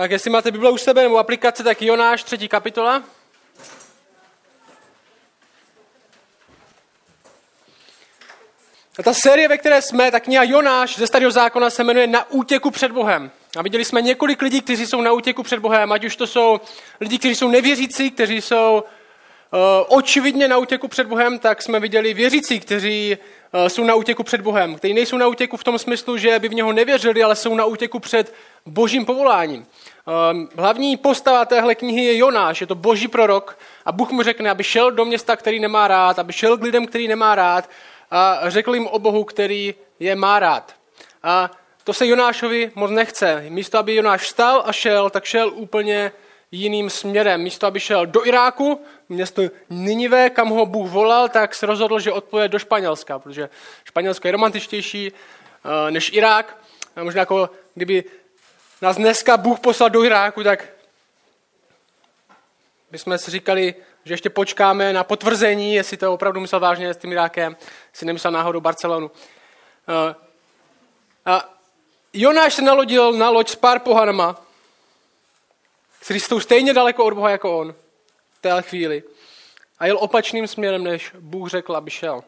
Tak jestli máte Bible u sebe nebo aplikace, tak Jonáš, třetí kapitola. A ta série, ve které jsme, tak kniha Jonáš ze starého zákona se jmenuje Na útěku před Bohem. A viděli jsme několik lidí, kteří jsou na útěku před Bohem, ať už to jsou lidi, kteří jsou nevěřící, kteří jsou očividně na útěku před Bohem, tak jsme viděli věřící, kteří uh, jsou na útěku před Bohem, kteří nejsou na útěku v tom smyslu, že by v něho nevěřili, ale jsou na útěku před božím povoláním. Um, hlavní postava téhle knihy je Jonáš, je to boží prorok a Bůh mu řekne, aby šel do města, který nemá rád, aby šel k lidem, který nemá rád a řekl jim o Bohu, který je má rád. A to se Jonášovi moc nechce. Místo, aby Jonáš vstal a šel, tak šel úplně jiným směrem. Místo, aby šel do Iráku, město Ninive, kam ho Bůh volal, tak se rozhodl, že odpoje do Španělska, protože Španělsko je romantičtější uh, než Irák. A možná jako kdyby nás dneska Bůh poslal do Iráku, tak bychom si říkali, že ještě počkáme na potvrzení, jestli to opravdu myslel vážně s tím Irákem, jestli nemyslel náhodou Barcelonu. Uh, a Jonáš se nalodil na loď s pár pohanama, kteří jsou stejně daleko od Boha jako on v té chvíli. A jel opačným směrem, než Bůh řekl, aby šel.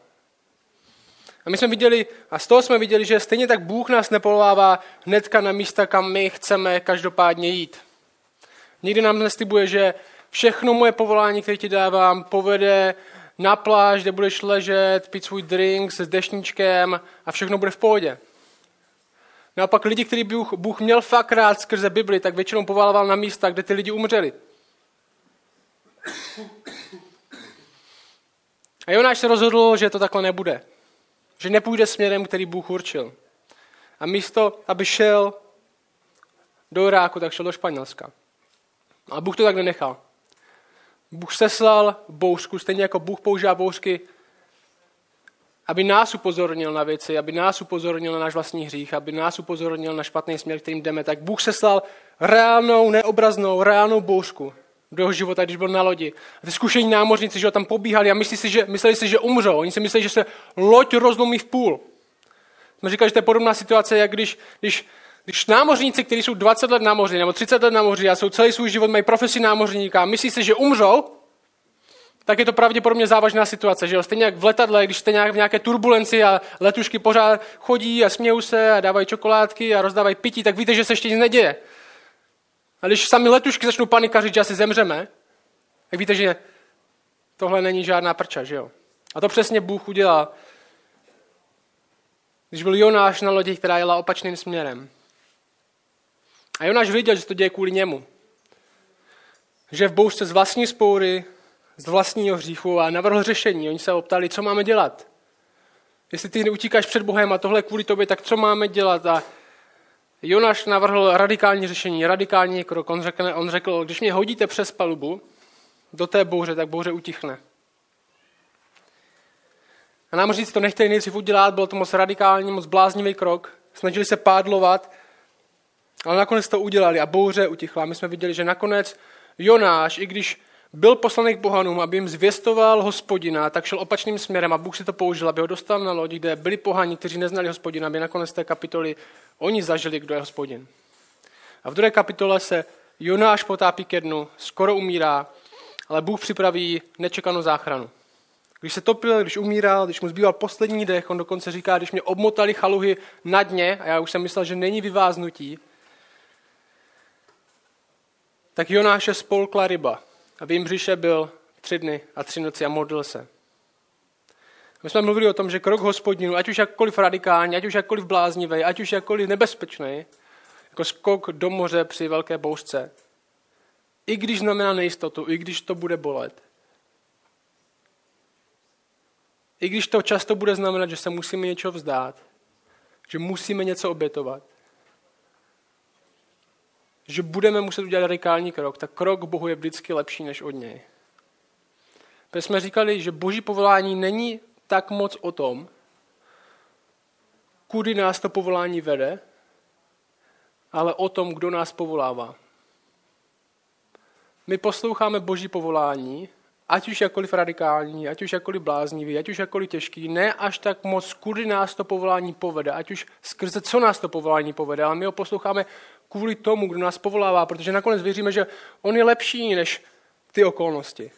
A my jsme viděli, a z toho jsme viděli, že stejně tak Bůh nás nepovolává hnedka na místa, kam my chceme každopádně jít. Nikdy nám nestibuje, že všechno moje povolání, které ti dávám, povede na pláž, kde budeš ležet, pít svůj drink s dešníčkem a všechno bude v pohodě. Naopak lidi, který Bůh, Bůh měl fakt rád skrze Bibli, tak většinou povolával na místa, kde ty lidi umřeli. A Jonáš se rozhodl, že to takhle nebude. Že nepůjde směrem, který Bůh určil. A místo, aby šel do Iráku, tak šel do Španělska. A Bůh to tak nenechal. Bůh seslal bouřku, stejně jako Bůh používá bouřky, aby nás upozornil na věci, aby nás upozornil na náš vlastní hřích, aby nás upozornil na špatný směr, kterým jdeme, tak Bůh seslal reálnou, neobraznou, reálnou bouřku do jeho života, když byl na lodi. A ty zkušení námořníci, že ho tam pobíhali a mysleli si, že, mysleli si, že umřou. Oni si mysleli, že se loď rozlomí v půl. Jsme říkali, že to je podobná situace, jak když, když, když námořníci, kteří jsou 20 let na moři nebo 30 let na moři a jsou celý svůj život, mají profesi námořníka a myslí si, že umřou, tak je to pravděpodobně závažná situace. Že jo? Stejně jak v letadle, když jste nějak v nějaké turbulenci a letušky pořád chodí a smějou se a dávají čokoládky a rozdávají pití, tak víte, že se ještě nic neděje. A když sami letušky začnou panikařit, že asi zemřeme, tak víte, že tohle není žádná prča, že jo? A to přesně Bůh udělal, když byl Jonáš na lodi, která jela opačným směrem. A Jonáš viděl, že to děje kvůli němu. Že v bouřce z vlastní spoury, z vlastního hříchu a navrhl řešení. Oni se optali, co máme dělat. Jestli ty utíkáš před Bohem a tohle kvůli tobě, tak co máme dělat? A Jonáš navrhl radikální řešení, radikální krok. On řekl, on řekl, když mě hodíte přes palubu do té bouře, tak bouře utichne. A námořníci to nechtěli nejdřív udělat, byl to moc radikální, moc bláznivý krok. Snažili se pádlovat, ale nakonec to udělali a bouře utichla. My jsme viděli, že nakonec Jonáš, i když byl poslaný k bohanům, aby jim zvěstoval hospodina, tak šel opačným směrem a Bůh si to použil, aby ho dostal na lodi, kde byli pohani, kteří neznali hospodina, aby nakonec té kapitoly oni zažili, kdo je hospodin. A v druhé kapitole se Jonáš potápí ke dnu, skoro umírá, ale Bůh připraví nečekanou záchranu. Když se topil, když umíral, když mu zbýval poslední dech, on dokonce říká, když mě obmotali chaluhy na dně, a já už jsem myslel, že není vyváznutí, tak Jonáše spolkla ryba. A v jejím břiše byl tři dny a tři noci a modlil se. My jsme mluvili o tom, že krok hospodinu, ať už jakkoliv radikální, ať už jakkoliv bláznivý, ať už jakkoliv nebezpečný, jako skok do moře při velké bouřce, i když znamená nejistotu, i když to bude bolet, i když to často bude znamenat, že se musíme něco vzdát, že musíme něco obětovat, že budeme muset udělat radikální krok, tak krok Bohu je vždycky lepší než od něj. Protože jsme říkali, že boží povolání není tak moc o tom, kudy nás to povolání vede, ale o tom, kdo nás povolává. My posloucháme boží povolání, ať už jakkoliv radikální, ať už jakkoliv bláznivý, ať už jakkoliv těžký, ne až tak moc, kudy nás to povolání povede, ať už skrze co nás to povolání povede, ale my ho posloucháme kvůli tomu, kdo nás povolává, protože nakonec věříme, že on je lepší než ty okolnosti.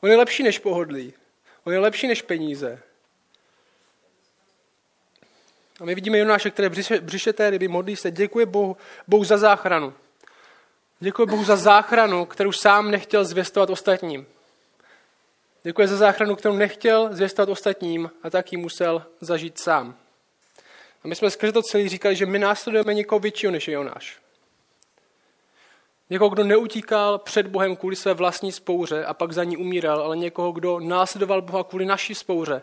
On je lepší než pohodlí. On je lepší než peníze. A my vidíme Jonáše, které břiše, té ryby, modlí se, děkuje Bohu, Bohu za záchranu. Děkuje Bohu za záchranu, kterou sám nechtěl zvěstovat ostatním. Děkuje za záchranu, kterou nechtěl zvěstovat ostatním a tak ji musel zažít sám. A my jsme skrze to celý říkali, že my následujeme někoho většího než je Jonáš. Někoho, kdo neutíkal před Bohem kvůli své vlastní spouře a pak za ní umíral, ale někoho, kdo následoval Boha kvůli naší spouře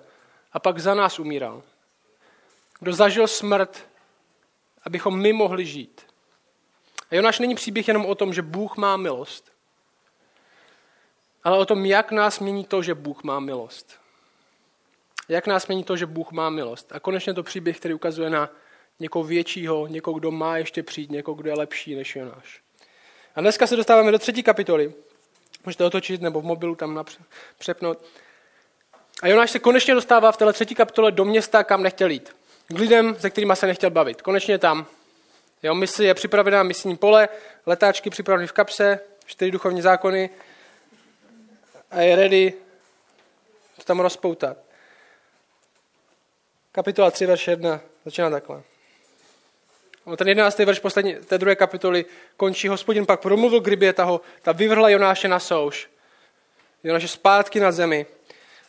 a pak za nás umíral. Kdo zažil smrt, abychom my mohli žít. A Jonáš není příběh jenom o tom, že Bůh má milost, ale o tom, jak nás mění to, že Bůh má milost. Jak nás mění to, že Bůh má milost. A konečně to příběh, který ukazuje na někoho většího, někoho, kdo má ještě přijít, někoho, kdo je lepší než Jonáš. A dneska se dostáváme do třetí kapitoly. Můžete otočit nebo v mobilu tam přepnout. A Jonáš se konečně dostává v této třetí kapitole do města, kam nechtěl jít. K lidem, se kterými se nechtěl bavit. Konečně tam. Jeho misi je připravená misní pole, letáčky připravené v kapse, čtyři duchovní zákony a je ready to tam rozpoutat. Kapitola 3, verš 1 začíná takhle. Ten jedenáctý verš poslední, té druhé kapitoly končí. Hospodin pak promluvil k rybě, ta, ho, ta vyvrhla Jonáše na souš. Jonáše zpátky na zemi.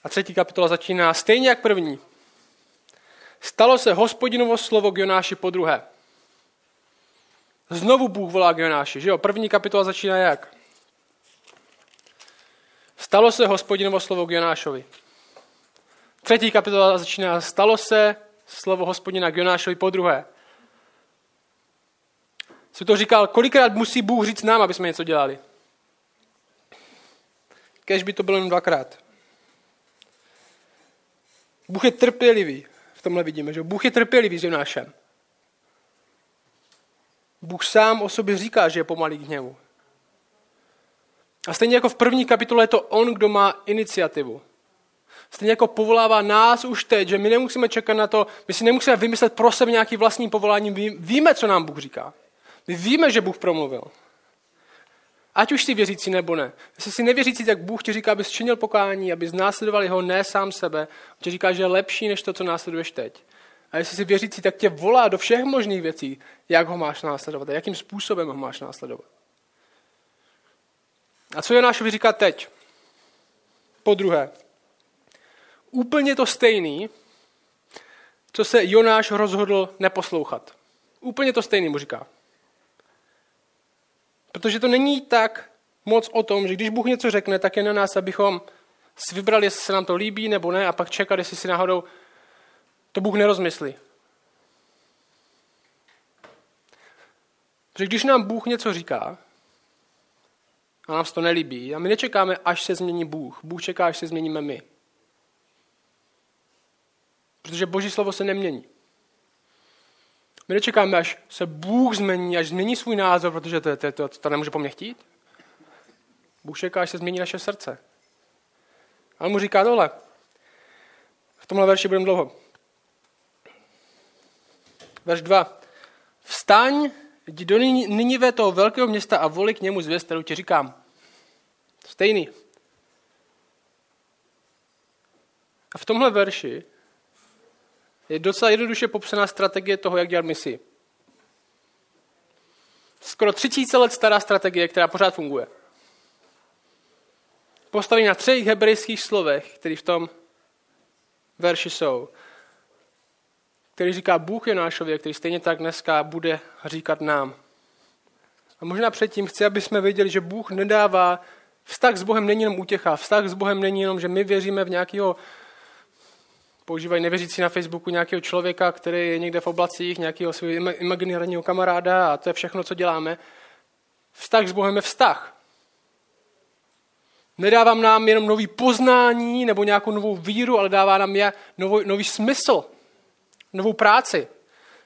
A třetí kapitola začíná stejně jak první. Stalo se hospodinovo slovo k Jonáši po druhé. Znovu Bůh volá k Jonáši. Že jo? První kapitola začíná jak? Stalo se hospodinovo slovo k Jonášovi. Třetí kapitola začíná. Stalo se slovo hospodina k Jonášovi po druhé. Co to říkal, kolikrát musí Bůh říct nám, aby jsme něco dělali. Kež by to bylo jen dvakrát. Bůh je trpělivý. V tomhle vidíme, že Bůh je trpělivý s Jonášem. Bůh sám o sobě říká, že je pomalý k hněvu. A stejně jako v první kapitole je to on, kdo má iniciativu. Stejně jako povolává nás už teď, že my nemusíme čekat na to, my si nemusíme vymyslet pro sebe nějaký vlastní povolání, víme, co nám Bůh říká. My víme, že Bůh promluvil. Ať už si věřící nebo ne. Jestli si nevěřící, tak Bůh ti říká, abys činil pokání, abys následoval jeho, ne sám sebe. On ti říká, že je lepší, než to, co následuješ teď. A jestli jsi věřící, tak tě volá do všech možných věcí, jak ho máš následovat a jakým způsobem ho máš následovat. A co Jonášovi říká teď? Po druhé. Úplně to stejný, co se Jonáš rozhodl neposlouchat. Úplně to stejný mu říká. Protože to není tak moc o tom, že když Bůh něco řekne, tak je na nás, abychom si vybrali, jestli se nám to líbí nebo ne, a pak čekat, jestli si náhodou to Bůh nerozmyslí. Protože když nám Bůh něco říká, a nám se to nelíbí, a my nečekáme, až se změní Bůh. Bůh čeká, až se změníme my. Protože Boží slovo se nemění. My nečekáme, až se Bůh změní, až změní svůj názor, protože to, to, to, to nemůže po mně chtít. Bůh čeká, až se změní naše srdce. A on mu říká tohle. V tomhle verši budeme dlouho. Verš 2. Vstaň, jdi do Ninive toho velkého města a voli k němu zvěst, kterou ti říkám. Stejný. A v tomhle verši je docela jednoduše popsaná strategie toho, jak dělat misi. Skoro tři tisíce let stará strategie, která pořád funguje. Postaví na třech hebrejských slovech, které v tom verši jsou. Který říká Bůh je náš člověk, který stejně tak dneska bude říkat nám. A možná předtím chci, aby jsme věděli, že Bůh nedává, vztah s Bohem není jenom útěcha, vztah s Bohem není jenom, že my věříme v nějakého používají nevěřící na Facebooku nějakého člověka, který je někde v oblacích, nějakého svého imaginárního kamaráda a to je všechno, co děláme. Vztah s Bohem je vztah. Nedávám nám jenom nový poznání nebo nějakou novou víru, ale dává nám je nový, nový smysl, novou práci.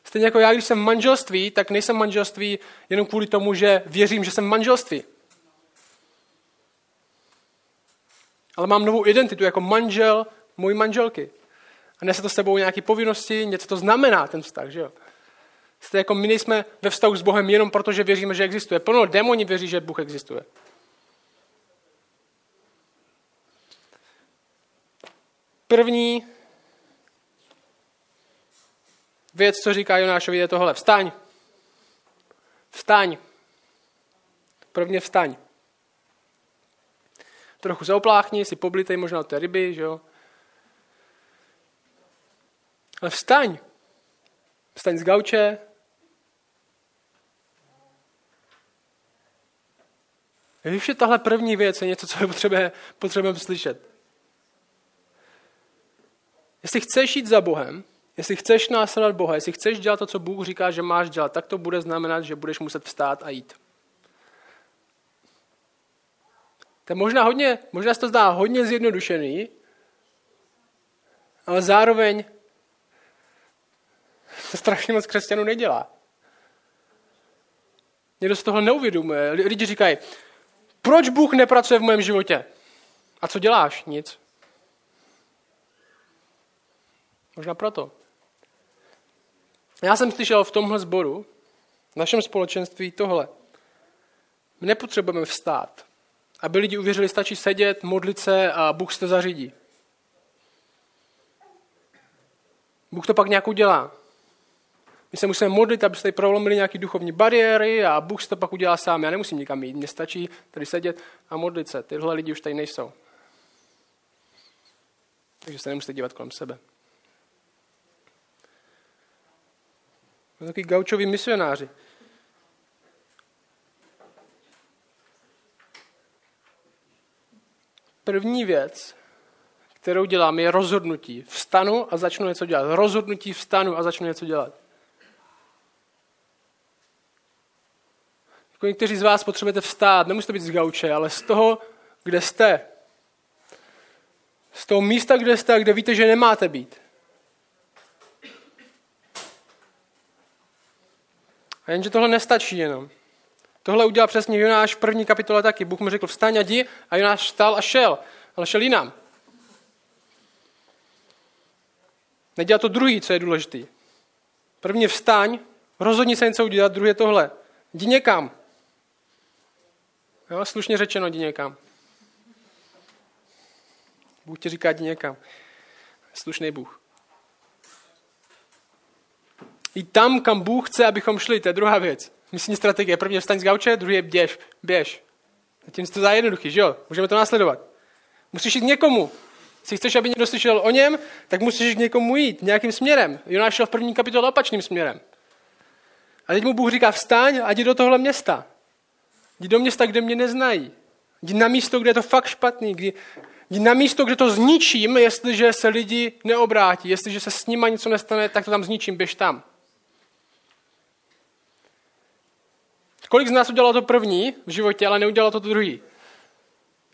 Stejně jako já, když jsem v manželství, tak nejsem v manželství jenom kvůli tomu, že věřím, že jsem v manželství. Ale mám novou identitu jako manžel mojí manželky. A nese to s sebou nějaké povinnosti, něco to znamená, ten vztah, že jo? Jste jako my nejsme ve vztahu s Bohem jenom proto, že věříme, že existuje. Plno démoni věří, že Bůh existuje. První věc, co říká Jonášovi, je tohle. Vstaň. Vstaň. Prvně vstaň. Trochu zaopláchni, si poblitej možná od té ryby, že jo. Ale vstaň. Vstaň z gauče. Víš, že tahle první věc je něco, co potřebujeme, potřebujeme slyšet. Jestli chceš jít za Bohem, jestli chceš následovat Boha, jestli chceš dělat to, co Bůh říká, že máš dělat, tak to bude znamenat, že budeš muset vstát a jít. To je možná hodně, možná se to zdá hodně zjednodušený, ale zároveň to strašně moc křesťanů nedělá. Někdo z toho neuvědomuje. Lidi říkají, proč Bůh nepracuje v mém životě? A co děláš? Nic. Možná proto. Já jsem slyšel v tomhle sboru, v našem společenství tohle. My nepotřebujeme vstát. Aby lidi uvěřili, stačí sedět, modlit se a Bůh se to zařídí. Bůh to pak nějak udělá. My se musíme modlit, aby se tady prolomili nějaké duchovní bariéry a Bůh se to pak udělá sám. Já nemusím nikam jít, mně stačí tady sedět a modlit se. Tyhle lidi už tady nejsou. Takže se nemusíte dívat kolem sebe. Takový gaučoví misionáři. První věc, kterou dělám, je rozhodnutí. Vstanu a začnu něco dělat. Rozhodnutí vstanu a začnu něco dělat. Jako někteří z vás potřebujete vstát, nemusíte být z gauče, ale z toho, kde jste. Z toho místa, kde jste a kde víte, že nemáte být. A jenže tohle nestačí jenom. Tohle udělal přesně Jonáš v první kapitole taky. Bůh mu řekl, vstaň a jdi a Jonáš vstal a šel. Ale šel jinam. Nedělá to druhý, co je důležitý. První vstaň, rozhodni se něco udělat, druhý je tohle. Jdi někam. Jo, slušně řečeno, jdi někam. Bůh ti říká, jdi někam. Slušný Bůh. I tam, kam Bůh chce, abychom šli, to je druhá věc. Misijní strategie. První vstaň z gauče, druhý je běž. Běž. Zatím to za jednoduchý, že jo? Můžeme to následovat. Musíš jít někomu. Jestli chceš, aby někdo slyšel o něm, tak musíš k někomu jít, nějakým směrem. Jonáš šel v první kapitole opačným směrem. A teď mu Bůh říká, vstaň a jdi do tohle města. Jdi do města, kde mě neznají. Jdi na místo, kde je to fakt špatný. Kdy, jdi na místo, kde to zničím, jestliže se lidi neobrátí. Jestliže se s nima něco nestane, tak to tam zničím, běž tam. Kolik z nás udělalo to první v životě, ale neudělalo to, to druhý?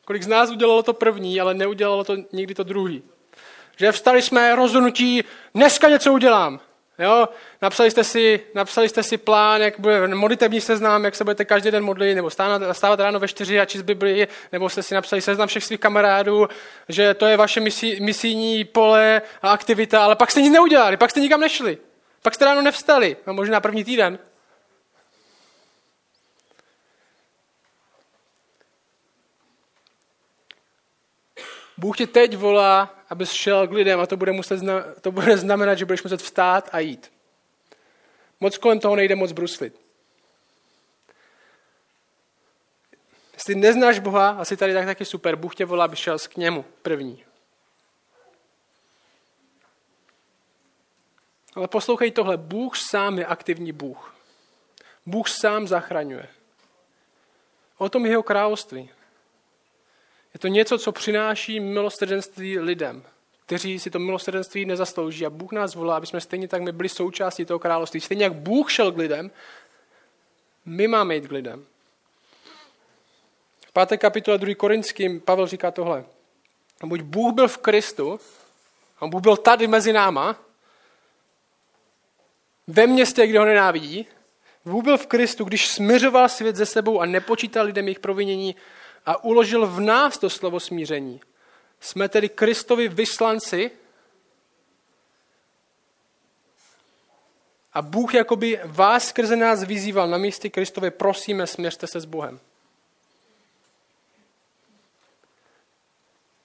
Kolik z nás udělalo to první, ale neudělalo to nikdy to druhý? Že vstali jsme rozhodnutí, dneska něco udělám. Jo? Napsali, jste si, napsali jste si plán, jak bude modlitební seznam, jak se budete každý den modlit, nebo stávat, stávat ráno ve čtyři a číst Bibli, nebo jste si napsali seznam všech svých kamarádů, že to je vaše misi, misijní pole a aktivita, ale pak jste nic neudělali, pak jste nikam nešli. Pak jste ráno nevstali, no možná první týden. Bůh tě teď volá, abys šel k lidem a to bude, muset, to bude znamenat, že budeš muset vstát a jít. Moc kolem toho nejde moc bruslit. Jestli neznáš Boha, asi tady tak taky super, Bůh tě volá, aby šel k němu první. Ale poslouchej tohle, Bůh sám je aktivní Bůh. Bůh sám zachraňuje. O tom jeho království. Je to něco, co přináší milosrdenství lidem, kteří si to milosrdenství nezaslouží. A Bůh nás volá, aby jsme stejně tak my byli součástí toho království. Stejně jak Bůh šel k lidem, my máme jít k lidem. V páté kapitole 2. Korinským Pavel říká tohle. Buď Bůh byl v Kristu, a Bůh byl tady mezi náma, ve městě, kde ho nenávidí, Bůh byl v Kristu, když smiřoval svět ze sebou a nepočítal lidem jejich provinění, a uložil v nás to slovo smíření. Jsme tedy Kristovi vyslanci, A Bůh jakoby vás skrze nás vyzýval na místě Kristově, prosíme, směřte se s Bohem.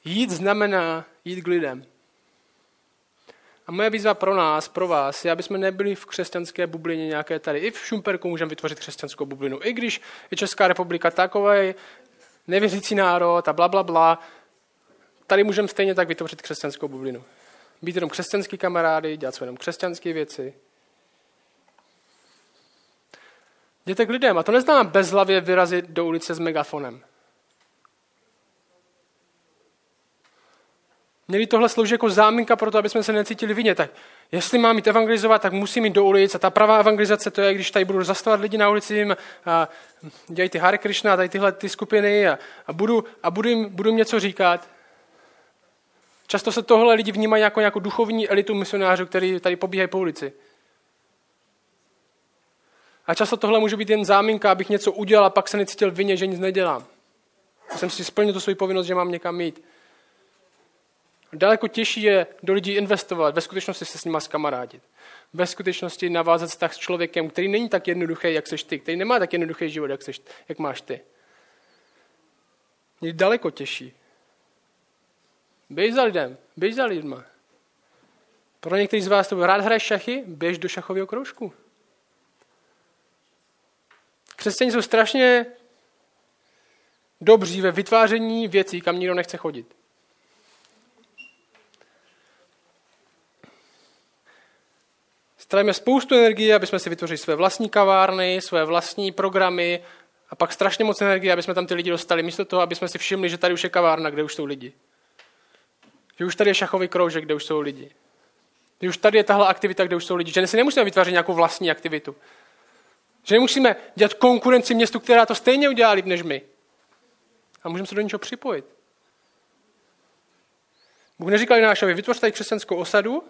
Jít znamená jít k lidem. A moje výzva pro nás, pro vás, je, aby jsme nebyli v křesťanské bublině nějaké tady. I v Šumperku můžeme vytvořit křesťanskou bublinu. I když je Česká republika takový nevěřící národ a bla, bla, bla, tady můžeme stejně tak vytvořit křesťanskou bublinu. Být jenom křesťanský kamarády, dělat své jenom křesťanské věci. Jděte k lidem. A to neznamená bezhlavě vyrazit do ulice s megafonem. Měli tohle sloužit jako záminka pro to, aby jsme se necítili vině. Tak jestli mám jít evangelizovat, tak musím jít do ulic. A ta pravá evangelizace, to je, když tady budu zastavovat lidi na ulici a dělají ty Hare Krishna, tady tyhle ty skupiny a, a, budu, a budu, jim, budu jim něco říkat. Často se tohle lidi vnímají jako nějakou duchovní elitu misionářů, který tady pobíhají po ulici. A často tohle může být jen záminka, abych něco udělal a pak se necítil vině, že nic nedělám. Jsem si splnil tu svoji povinnost, že mám někam mít. Daleko těžší je do lidí investovat, ve skutečnosti se s nima skamarádit. Ve skutečnosti navázat vztah s člověkem, který není tak jednoduchý, jak seš ty, který nemá tak jednoduchý život, jak, seš, jak máš ty. Je daleko těžší. Běž za lidem, běž za lidma. Pro některý z vás, to rád hraješ šachy, běž do šachového kroužku. Křesťané jsou strašně dobří ve vytváření věcí, kam nikdo nechce chodit. Strávíme spoustu energie, aby jsme si vytvořili své vlastní kavárny, své vlastní programy a pak strašně moc energie, aby jsme tam ty lidi dostali, místo toho, aby jsme si všimli, že tady už je kavárna, kde už jsou lidi. Že už tady je šachový kroužek, kde už jsou lidi. Že už tady je tahle aktivita, kde už jsou lidi. Že si nemusíme vytvářet nějakou vlastní aktivitu. Že nemusíme dělat konkurenci městu, která to stejně udělá líp než my. A můžeme se do něčeho připojit. Bůh neříkal Jonášovi, vytvoř tady křesťanskou osadu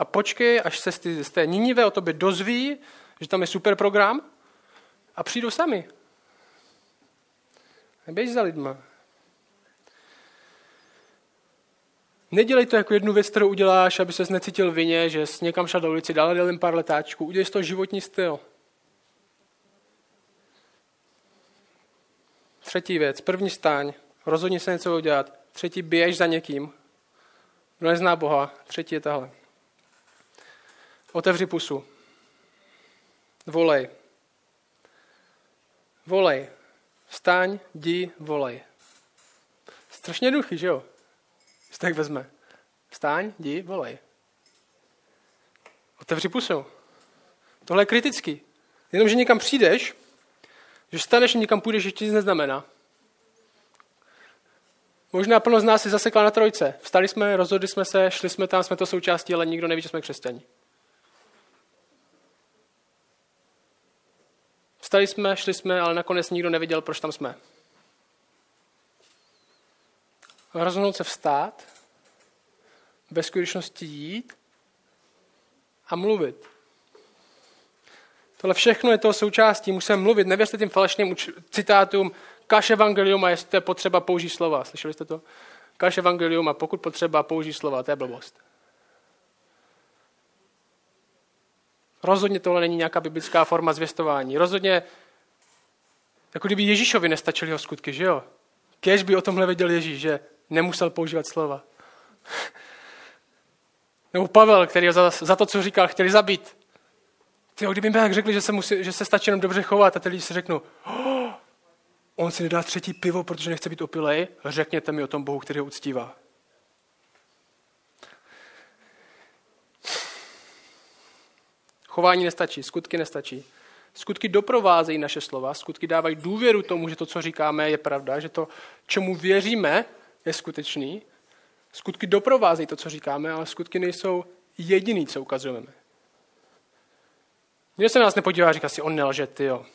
a počkej, až se z té Ninive o tobě dozví, že tam je super program a přijdou sami. Neběž za lidma. Nedělej to jako jednu věc, kterou uděláš, aby ses necítil vině, že jsi někam šel do ulici, dal jen pár letáčků. Udělej z toho životní styl. Třetí věc. První stáň. Rozhodni se něco udělat. Třetí běž za někým. Kdo nezná Boha. Třetí je tahle. Otevři pusu. Volej. Volej. Vstaň, jdi, volej. Strašně jednoduchý, že jo? Když tak vezme. Vstaň, jdi, volej. Otevři pusu. Tohle je kritický. Jenomže někam přijdeš, že staneš a někam půjdeš, ještě nic neznamená. Možná plno z nás si zasekla na trojce. Vstali jsme, rozhodli jsme se, šli jsme tam, jsme to součástí, ale nikdo neví, že jsme křesťani. Vstali jsme, šli jsme, ale nakonec nikdo neviděl, proč tam jsme. Rozhodnout se vstát, ve skutečnosti jít a mluvit. Tohle všechno je toho součástí, musíme mluvit. Nevěřte tím falešným citátům kaš evangelium a jestli je potřeba použít slova. Slyšeli jste to? Kaš evangelium a pokud potřeba použít slova, to je blbost. Rozhodně tohle není nějaká biblická forma zvěstování. Rozhodně, jako kdyby Ježíšovi nestačily jeho skutky, že jo? Kež by o tomhle věděl Ježíš, že nemusel používat slova. Nebo Pavel, který ho za, za to, co říkal, chtěli zabít. Ty, kdyby mi tak řekli, že se, musí, že se stačí jenom dobře chovat a ty lidi si řeknou, oh, on si nedá třetí pivo, protože nechce být opilej, řekněte mi o tom Bohu, který ho uctívá. Chování nestačí, skutky nestačí. Skutky doprovázejí naše slova, skutky dávají důvěru tomu, že to, co říkáme, je pravda, že to, čemu věříme, je skutečný. Skutky doprovázejí to, co říkáme, ale skutky nejsou jediný, co ukazujeme. Nikdo se na nás nepodívá a říká si, on nelže, ty jo.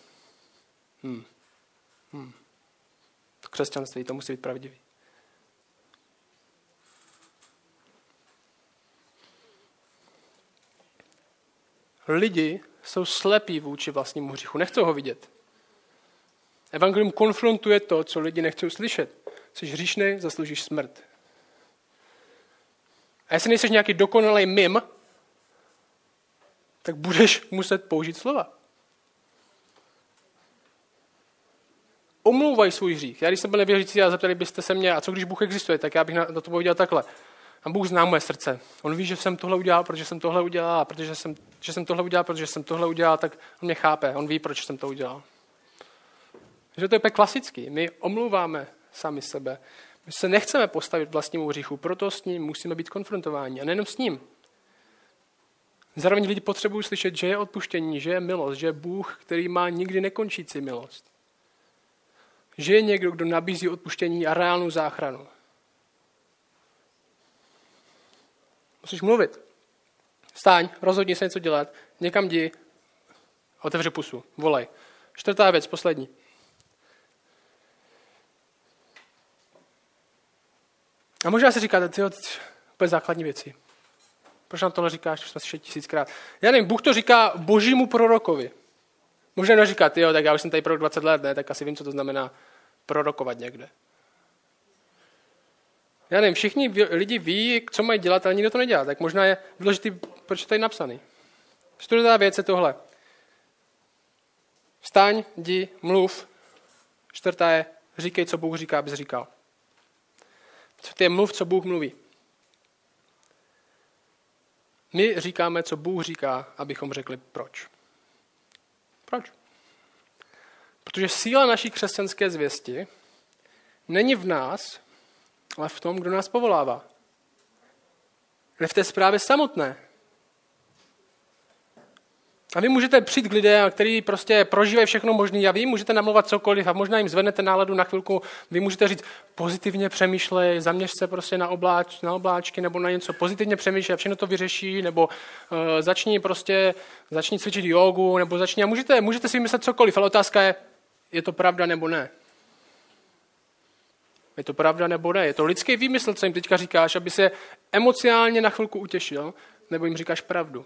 Hmm. Hmm. Křesťanství, to musí být pravdivý. Lidi jsou slepí vůči vlastnímu hříchu, nechcou ho vidět. Evangelium konfrontuje to, co lidi nechcou slyšet. Jsi hříšný, zasloužíš smrt. A jestli nejsi nějaký dokonalý mim, tak budeš muset použít slova. Omlouvaj svůj hřích. Já když jsem byl nevěřící a zeptali byste se mě, a co když Bůh existuje, tak já bych na, na to pověděl takhle. A Bůh zná moje srdce. On ví, že jsem tohle udělal, protože jsem tohle udělal, a protože jsem, že jsem tohle udělal, protože jsem tohle udělal, tak on mě chápe. On ví, proč jsem to udělal. Že to je klasický. My omlouváme sami sebe. My se nechceme postavit vlastnímu hříchu, proto s ním musíme být konfrontováni. A nejenom s ním. Zároveň lidi potřebují slyšet, že je odpuštění, že je milost, že je Bůh, který má nikdy nekončící milost. Že je někdo, kdo nabízí odpuštění a reálnou záchranu. Musíš mluvit. Stáň, rozhodni se něco dělat, někam jdi, otevři pusu, volej. Čtvrtá věc, poslední. A možná si říkáte, ty úplně základní věci. Proč nám tohle říkáš, už jsme slyšeli tisíckrát. Já nevím, Bůh to říká božímu prorokovi. Možná neříká, ty jo, tak já už jsem tady prorok 20 let, ne, tak asi vím, co to znamená prorokovat někde. Já nevím, všichni lidi ví, co mají dělat, ale nikdo to nedělá. Tak možná je důležitý, proč je tady napsaný. Čtvrtá věc je tohle. Vstaň, jdi, mluv. Čtvrtá je, říkej, co Bůh říká, abys říkal. Co je mluv, co Bůh mluví. My říkáme, co Bůh říká, abychom řekli proč. Proč? Protože síla naší křesťanské zvěsti není v nás, ale v tom, kdo nás povolává. Ne v té zprávě samotné. A vy můžete přijít k lidem, kteří prostě prožívají všechno možné a vy můžete namluvat cokoliv a možná jim zvednete náladu na chvilku. Vy můžete říct, pozitivně přemýšlej, zaměř se prostě na, obláč, na obláčky nebo na něco, pozitivně přemýšlej a všechno to vyřeší, nebo uh, začni prostě, začni cvičit jogu, nebo začni a můžete, můžete si myslet cokoliv, ale otázka je, je to pravda nebo ne. Je to pravda nebo ne? Je to lidský výmysl, co jim teďka říkáš, aby se emocionálně na chvilku utěšil, nebo jim říkáš pravdu.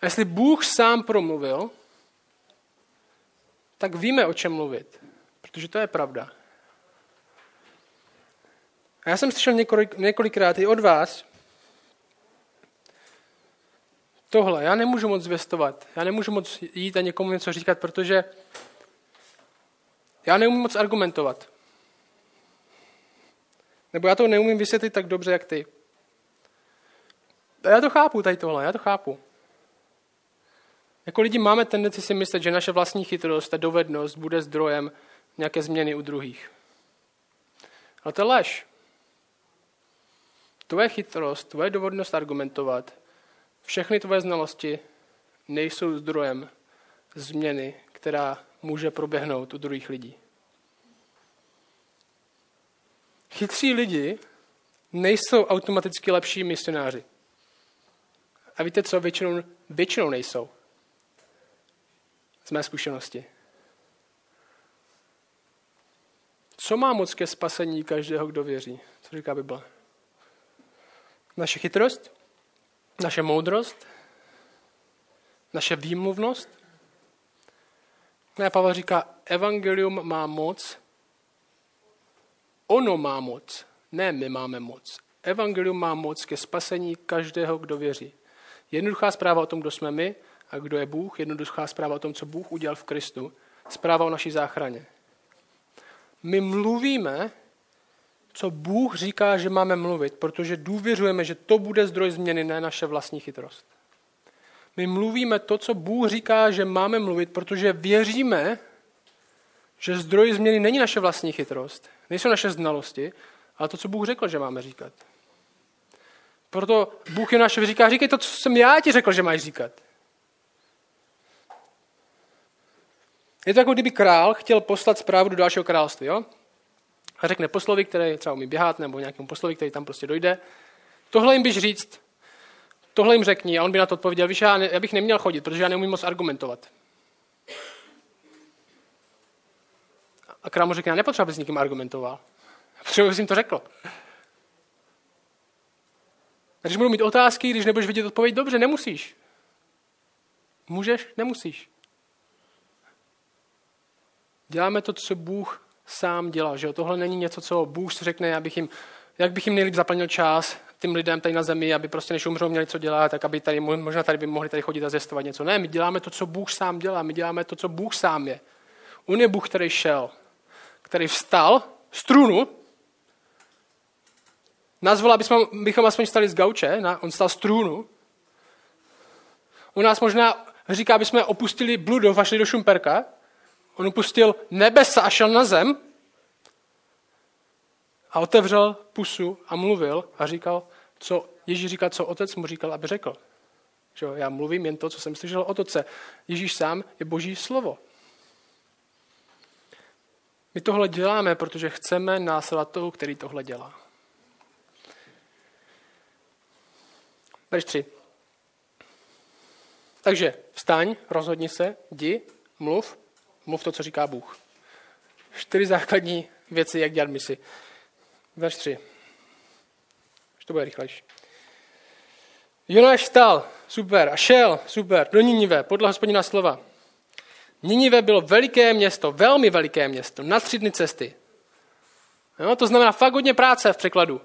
A jestli Bůh sám promluvil, tak víme, o čem mluvit, protože to je pravda. A já jsem slyšel několik, několikrát i od vás, tohle, já nemůžu moc zvěstovat, já nemůžu moc jít a někomu něco říkat, protože já neumím moc argumentovat. Nebo já to neumím vysvětlit tak dobře, jak ty. A já to chápu, tady tohle, já to chápu. Jako lidi máme tendenci si myslet, že naše vlastní chytrost a dovednost bude zdrojem nějaké změny u druhých. Ale to je lež. Tvoje chytrost, tvoje dovednost argumentovat, všechny tvoje znalosti nejsou zdrojem změny, která může proběhnout u druhých lidí. Chytří lidi nejsou automaticky lepší misionáři. A víte co? Většinou, většinou nejsou. Z mé zkušenosti. Co má moc ke spasení každého, kdo věří? Co říká Bible? Naše chytrost? Naše moudrost? Naše výmluvnost? Ne, Pavel říká, evangelium má moc, ono má moc, ne my máme moc. Evangelium má moc ke spasení každého, kdo věří. Jednoduchá zpráva o tom, kdo jsme my a kdo je Bůh, jednoduchá zpráva o tom, co Bůh udělal v Kristu, zpráva o naší záchraně. My mluvíme, co Bůh říká, že máme mluvit, protože důvěřujeme, že to bude zdroj změny, ne naše vlastní chytrost. My mluvíme to, co Bůh říká, že máme mluvit, protože věříme, že zdroj změny není naše vlastní chytrost, nejsou naše znalosti, ale to, co Bůh řekl, že máme říkat. Proto Bůh je naše říká, říkej to, co jsem já ti řekl, že máš říkat. Je to jako kdyby král chtěl poslat zprávu do dalšího království. Jo? A řekne poslovi, který třeba umí běhat, nebo nějakému poslovi, který tam prostě dojde. Tohle jim běž říct, tohle jim řekni. A on by na to odpověděl, víš, já, ne, já bych neměl chodit, protože já neumím moc argumentovat. A král mu řekne, já nepotřebuji, s nikým argumentoval. Potřebuji, abys jim to řekl. Když budu mít otázky, když nebudeš vidět odpověď, dobře, nemusíš. Můžeš, nemusíš. Děláme to, co Bůh sám dělá. Že jo? Tohle není něco, co Bůh si řekne, já bych jim, jak bych jim nejlíp zaplnil čas, těm lidem tady na zemi, aby prostě než umřou měli co dělat, tak aby tady, možná tady by mohli tady chodit a zjistovat něco. Ne, my děláme to, co Bůh sám dělá, my děláme to, co Bůh sám je. On je Bůh, který šel, který vstal z trůnu, nazval, abychom, bychom aspoň stali z gauče, on stal z trůnu. U nás možná říká, aby jsme opustili bludov a šli do Šumperka. On opustil nebesa a šel na zem a otevřel pusu a mluvil a říkal, co Ježíš říkal, co otec mu říkal, aby řekl. Že já mluvím jen to, co jsem slyšel od otce. Ježíš sám je boží slovo. My tohle děláme, protože chceme následovat toho, který tohle dělá. Verš 3. Takže vstaň, rozhodni se, jdi, mluv, mluv to, co říká Bůh. Čtyři základní věci, jak dělat misi. Verš 3. Už to bude rychlejší. Jonáš vstal, super, a šel, super, do Ninive, podle hospodina slova. Ninive bylo veliké město, velmi veliké město, na tři dny cesty. Jo, to znamená fakt hodně práce v překladu.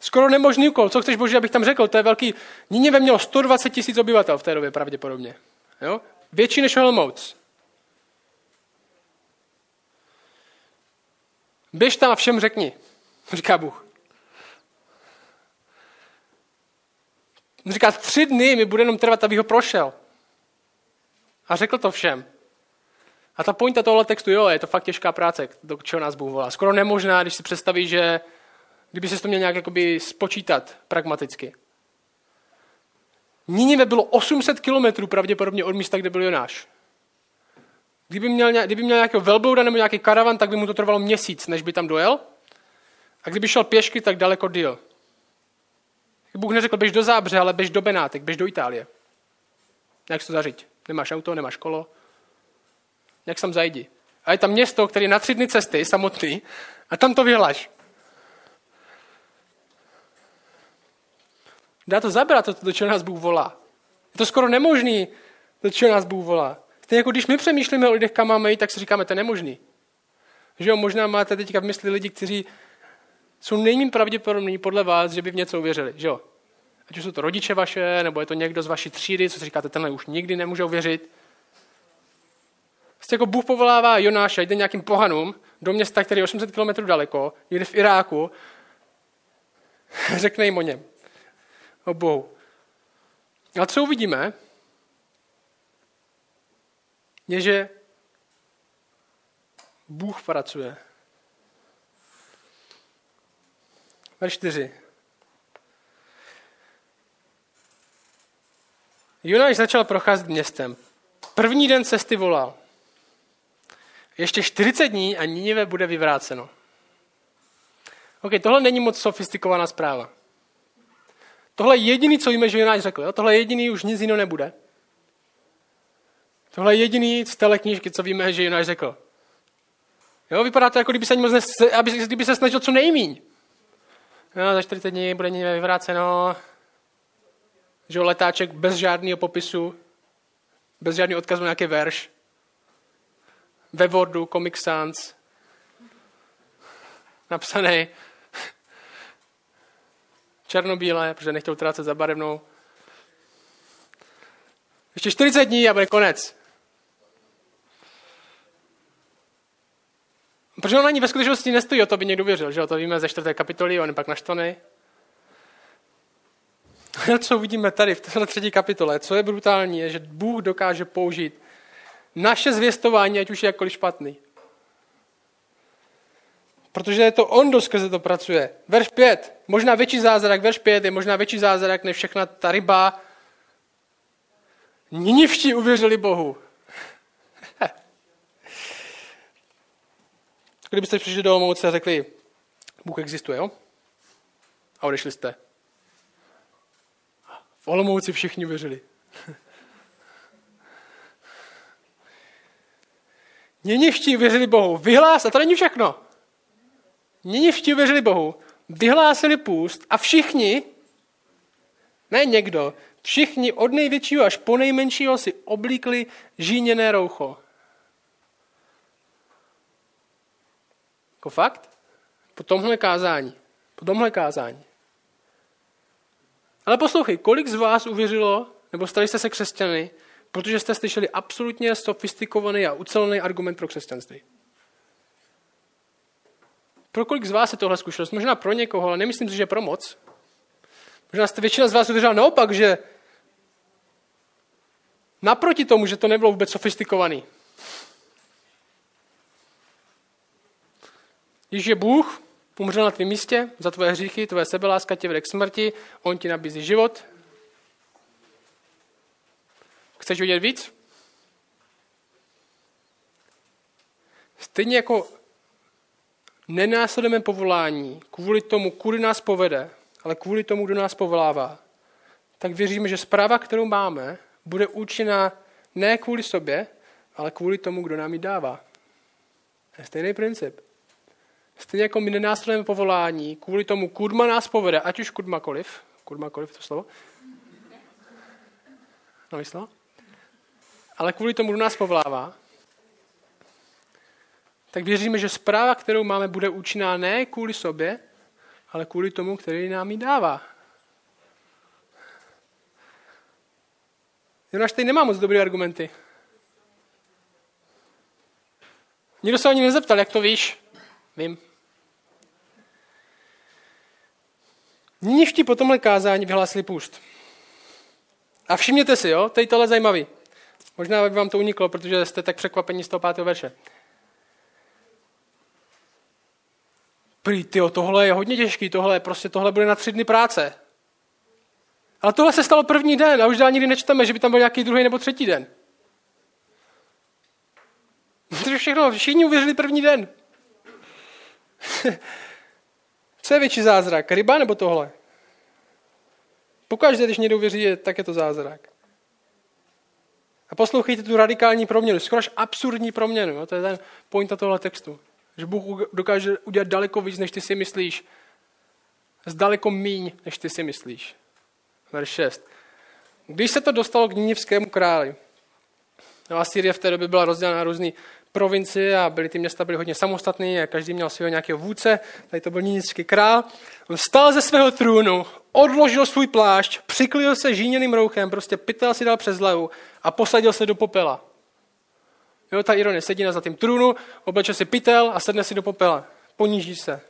Skoro nemožný úkol. Co chceš, Bože, abych tam řekl? To je velký. Ninive mělo 120 tisíc obyvatel v té době pravděpodobně. Jo? Větší než Olomouc. Běž tam a všem řekni, říká Bůh. Říká, tři dny mi bude jenom trvat, abych ho prošel. A řekl to všem. A ta pointa tohle textu, jo, je to fakt těžká práce, do čeho nás Bůh volá. Skoro nemožná, když si představíš, že kdyby se to měl nějak jakoby spočítat pragmaticky. Ninive bylo 800 kilometrů pravděpodobně od místa, kde byl Jonáš. Kdyby měl, kdyby měl nějakého velblouda nebo nějaký karavan, tak by mu to trvalo měsíc, než by tam dojel. A kdyby šel pěšky, tak daleko díl. Bůh neřekl, běž do Zábře, ale běž do Benátek, běž do Itálie. Jak se to zařiď? Nemáš auto, nemáš kolo. Jak tam zajdi? A je tam město, které je na tři dny cesty, samotný, a tam to vyhlaš. Dá to zabrat, to, do čeho nás Bůh volá. Je to skoro nemožný, do čeho nás Bůh volá. Stejně jako když my přemýšlíme o lidech, kam máme jít, tak si říkáme, to je nemožný. Že jo, možná máte teďka v mysli lidi, kteří jsou nejméně pravděpodobní podle vás, že by v něco uvěřili. Že jo? Ať už jsou to rodiče vaše, nebo je to někdo z vaší třídy, co si říkáte, tenhle už nikdy nemůže uvěřit. Prostě jako Bůh povolává Jonáše, jde nějakým pohanům do města, který je 800 km daleko, jde v Iráku, řekne jim o něm o Bohu. A co uvidíme, je, že Bůh pracuje. Verš 4. Jonáš začal procházet městem. První den cesty volal. Ještě 40 dní a Ninive bude vyvráceno. OK, tohle není moc sofistikovaná zpráva. Tohle je jediný, co víme, že Jonáš řekl. Jo? Tohle je jediný, už nic jiného nebude. Tohle je jediný z téhle knížky, co víme, že Jonáš řekl. Jo, vypadá to, jako kdyby se, ne, aby, kdyby se snažil co nejmíň. Jo, za 40 dní bude někde vyvráceno. Že letáček bez žádného popisu, bez žádného odkazu na nějaký verš. Ve Wordu, Comic Sans. Napsaný černobílé, protože nechtěl utrácet za barevnou. Ještě 40 dní a bude konec. Protože on ani ve skutečnosti nestojí o to, by někdo věřil, že to víme ze čtvrté kapitoly, on je pak naštvaný. Co uvidíme tady v této třetí kapitole, co je brutální, je, že Bůh dokáže použít naše zvěstování, ať už je jakkoliv špatný. Protože je to on, kdo skrze to pracuje. Verš 5. Možná větší zázrak, verš 5 je možná větší zázrak než všechna ta ryba. Ninivští uvěřili Bohu. Kdybyste přišli do Olomouce a řekli, Bůh existuje, jo? A odešli jste. V Olomouci všichni uvěřili. Ninivští uvěřili Bohu. Vyhlás, a to není všechno. Ninivští uvěřili Bohu, vyhlásili půst a všichni, ne někdo, všichni od největšího až po nejmenšího si oblíkli žíněné roucho. Jako fakt? Po tomhle kázání. Po tomhle kázání. Ale poslouchej, kolik z vás uvěřilo, nebo stali jste se křesťany, protože jste slyšeli absolutně sofistikovaný a ucelený argument pro křesťanství? Pro kolik z vás je tohle zkušenost? Možná pro někoho, ale nemyslím si, že pro moc. Možná jste většina z vás udržela naopak, že naproti tomu, že to nebylo vůbec sofistikovaný. Když je Bůh, umřel na tvém místě za tvoje hříchy, tvoje sebeláska tě vede k smrti, on ti nabízí život. Chceš vidět víc? Stejně jako nenásledujeme povolání kvůli tomu, kudy nás povede, ale kvůli tomu, kdo nás povolává, tak věříme, že zpráva, kterou máme, bude účinná ne kvůli sobě, ale kvůli tomu, kdo nám ji dává. To je stejný princip. Stejně jako my nenásledujeme povolání kvůli tomu, kudma nás povede, ať už kudmakoliv, kudmakoliv to slovo, slovo, ale kvůli tomu, kdo nás povolává, tak věříme, že zpráva, kterou máme, bude účinná ne kvůli sobě, ale kvůli tomu, který nám ji dává. Jonáš tady nemá moc dobré argumenty. Nikdo se ní nezeptal, jak to víš? Vím. Níniští po tomhle kázání vyhlásili půst. A všimněte si, jo, tady tohle zajímavý. Možná by vám to uniklo, protože jste tak překvapení z toho pátého verše. Prý, tyjo, tohle je hodně těžký, tohle, prostě tohle bude na tři dny práce. Ale tohle se stalo první den a už dál nikdy nečteme, že by tam byl nějaký druhý nebo třetí den. To všechno, všichni uvěřili první den. Co je větší zázrak? Ryba nebo tohle? Pokaždé, když někdo uvěří, tak je to zázrak. A poslouchejte tu radikální proměnu, skoro až absurdní proměnu. Jo? To je ten point tohle textu. Že Bůh dokáže udělat daleko víc, než ty si myslíš. Z daleko míň, než ty si myslíš. Verš 6. Když se to dostalo k Ninivskému králi, no Asýrie v té době byla rozdělena na různé provincie a byly ty města byly hodně samostatné a každý měl svého nějakého vůdce. Tady to byl Ninivský král. On stál ze svého trůnu, odložil svůj plášť, přiklil se žíněným rouchem, prostě pytel si dal přes hlavu a posadil se do popela. Jo, ta ironie sedí na zatým trůnu, obleče si pytel a sedne si do popela. Poníží se.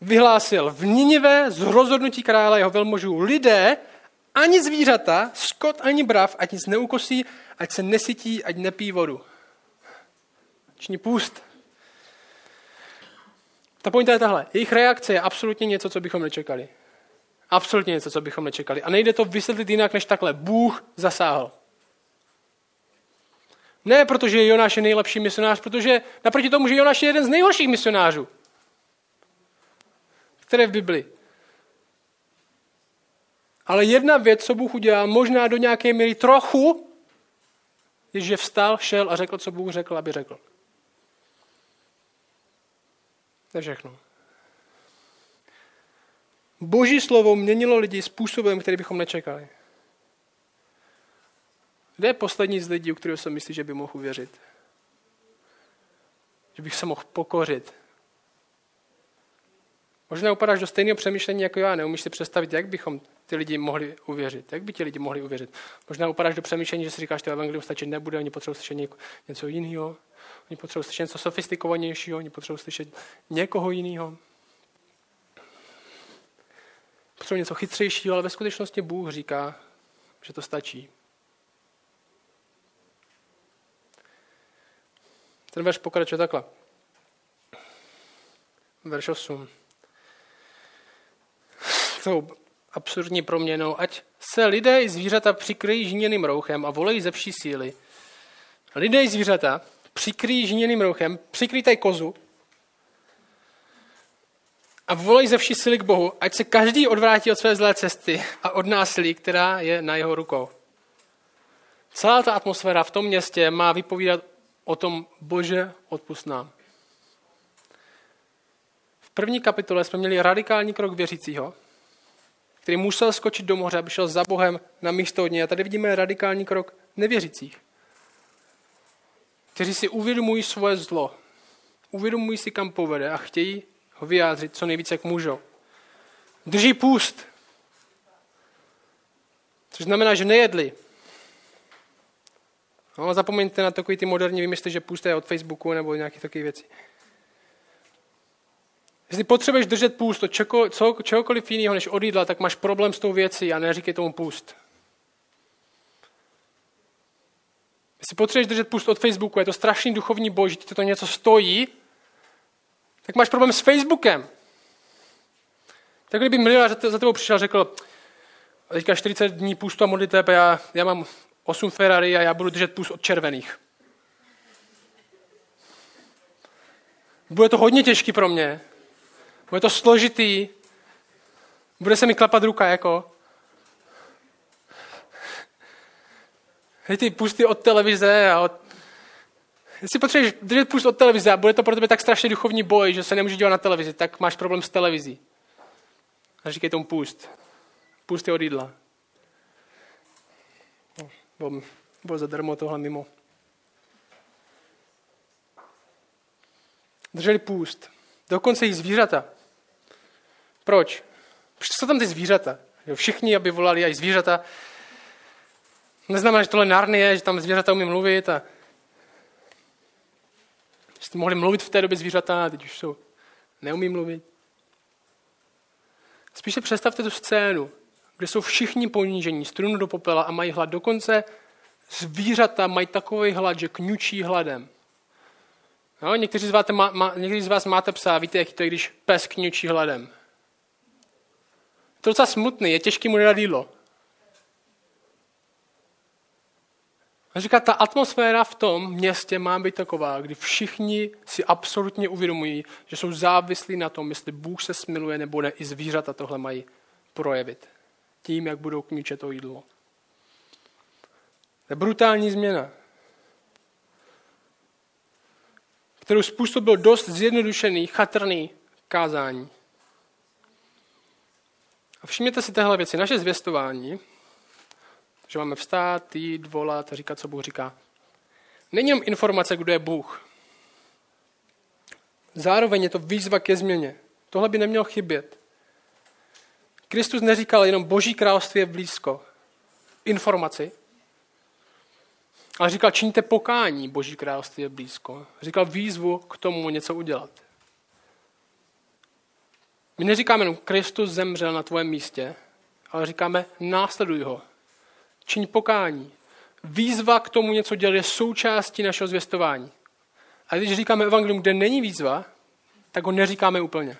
Vyhlásil v Ninive z rozhodnutí krále jeho velmožů lidé, ani zvířata, skot ani brav, ať nic neukosí, ať se nesytí, ať nepí vodu. Ční půst. Ta pointa je tahle. Jejich reakce je absolutně něco, co bychom nečekali. Absolutně něco, co bychom nečekali. A nejde to vysvětlit jinak, než takhle. Bůh zasáhl. Ne protože Jonáš je nejlepší misionář, protože naproti tomu, že Jonáš je jeden z nejhorších misionářů, které v Bibli. Ale jedna věc, co Bůh udělal, možná do nějaké míry trochu, je, že vstal, šel a řekl, co Bůh řekl, aby řekl. To je všechno. Boží slovo měnilo lidi způsobem, který bychom nečekali. Kde je poslední z lidí, u kterého jsem myslí, že by mohl uvěřit? Že bych se mohl pokořit? Možná upadáš do stejného přemýšlení jako já, neumíš si představit, jak bychom ty lidi mohli uvěřit. Jak by ti lidi mohli uvěřit? Možná upadáš do přemýšlení, že si říkáš, že evangelium stačit nebude, oni potřebují slyšet něco jiného, oni potřebují slyšet něco sofistikovanějšího, oni potřebují slyšet někoho jiného. Potřebují něco chytřejšího, ale ve skutečnosti Bůh říká, že to stačí. Ten verš pokračuje takhle. Verš 8. Tou absurdní proměnou, ať se lidé i zvířata přikryjí žíněným rouchem a volejí ze vší síly. Lidé i zvířata přikryjí žíněným rouchem, přikryjí kozu a volejí ze vší síly k Bohu, ať se každý odvrátí od své zlé cesty a od násilí, která je na jeho rukou. Celá ta atmosféra v tom městě má vypovídat o tom, bože, odpust nám. V první kapitole jsme měli radikální krok věřícího, který musel skočit do moře, aby šel za Bohem na místo od něj. A tady vidíme radikální krok nevěřících, kteří si uvědomují svoje zlo, uvědomují si, kam povede a chtějí ho vyjádřit co nejvíce, jak můžou. Drží půst. Což znamená, že nejedli. No, zapomeňte na takový ty moderní vymysly, že půst je od Facebooku nebo nějaké takové věci. Jestli potřebuješ držet půst od co, čehokoliv jiného než od jídla, tak máš problém s tou věcí a neříkej tomu půst. Jestli potřebuješ držet půst od Facebooku, je to strašný duchovní boj, že ti to něco stojí, tak máš problém s Facebookem. Tak kdyby milionář za tebou přišel a řekl, teďka 40 dní půstu a modliteb, já, já mám 8 Ferrari a já budu držet půst od červených. Bude to hodně těžký pro mě. Bude to složitý. Bude se mi klapat ruka, jako. Ty pusty od televize a od... Jestli potřebuješ držet pust od televize a bude to pro tebe tak strašně duchovní boj, že se nemůže dělat na televizi, tak máš problém s televizí. A říkej tomu pust. Pust je od jídla. Bylo, bylo zadarmo tohle mimo. Drželi půst. Dokonce i zvířata. Proč? Proč jsou tam ty zvířata? Všichni, aby volali i zvířata. Neznamená, že tohle nárny že tam zvířata umí mluvit a jste mohli mluvit v té době zvířata a teď už jsou, neumí mluvit. Spíše představte tu scénu, kde jsou všichni ponížení, strunu do popela a mají hlad. Dokonce zvířata mají takový hlad, že kňučí hladem. No, někteří, z vás má, má, někteří z vás máte psa, víte, jak to je, když pes kňučí hladem. To docela smutný, je těžký mu nedat jídlo. A říká, ta atmosféra v tom městě má být taková, kdy všichni si absolutně uvědomují, že jsou závislí na tom, jestli Bůh se smiluje nebo ne, i zvířata tohle mají projevit. Tím, jak budou kníčet to jídlo. To je brutální změna, kterou způsobil dost zjednodušený, chatrný kázání. A všimněte si téhle věci. Naše zvěstování že máme vstát, jít, volat říkat, co Bůh říká. Není jenom informace, kdo je Bůh. Zároveň je to výzva ke změně. Tohle by nemělo chybět. Kristus neříkal jenom Boží království je blízko. Informaci. Ale říkal, čiňte pokání, Boží království je blízko. Říkal výzvu k tomu něco udělat. My neříkáme jenom, Kristus zemřel na tvém místě, ale říkáme, následuj ho. Čiň pokání. Výzva k tomu něco dělat je součástí našeho zvěstování. A když říkáme evangelium, kde není výzva, tak ho neříkáme úplně.